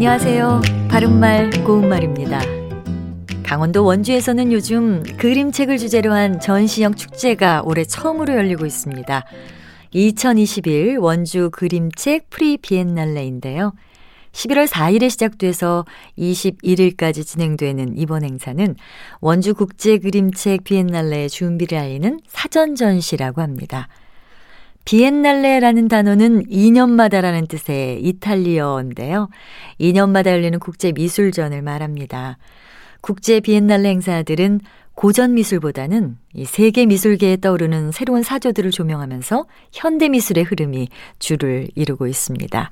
안녕하세요. 바른말 고운말입니다. 강원도 원주에서는 요즘 그림책을 주제로 한 전시형 축제가 올해 처음으로 열리고 있습니다. 2021 원주 그림책 프리 비엔날레인데요. 11월 4일에 시작돼서 21일까지 진행되는 이번 행사는 원주 국제 그림책 비엔날레의 준비를 알리는 사전 전시라고 합니다. 비엔날레라는 단어는 2년마다라는 뜻의 이탈리어인데요. 2년마다 열리는 국제 미술전을 말합니다. 국제 비엔날레 행사들은 고전 미술보다는 이 세계 미술계에 떠오르는 새로운 사조들을 조명하면서 현대 미술의 흐름이 주를 이루고 있습니다.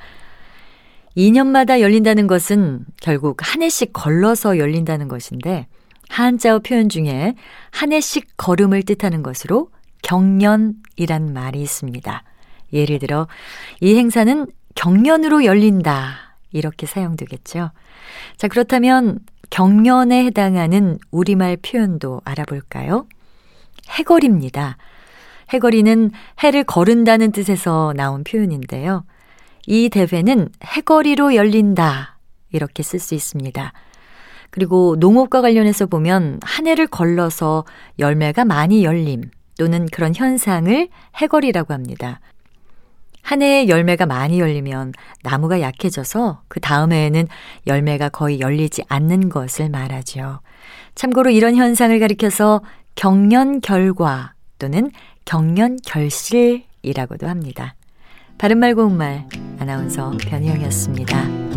2년마다 열린다는 것은 결국 한 해씩 걸러서 열린다는 것인데 한자어 표현 중에 한 해씩 걸음을 뜻하는 것으로 경년이란 말이 있습니다. 예를 들어 이 행사는 경년으로 열린다 이렇게 사용되겠죠. 자 그렇다면 경년에 해당하는 우리말 표현도 알아볼까요? 해거리입니다. 해거리는 해를 거른다는 뜻에서 나온 표현인데요. 이 대회는 해거리로 열린다. 이렇게 쓸 수 있습니다. 그리고 농업과 관련해서 보면 한 해를 걸러서 열매가 많이 열림 또는 그런 현상을 해거리라고 합니다. 한 해에 열매가 많이 열리면 나무가 약해져서 그 다음 해에는 열매가 거의 열리지 않는 것을 말하죠. 참고로 이런 현상을 가리켜서 경련 결과 또는 경련 결실이라고도 합니다. 바른말 고운말 아나운서 변희영이었습니다.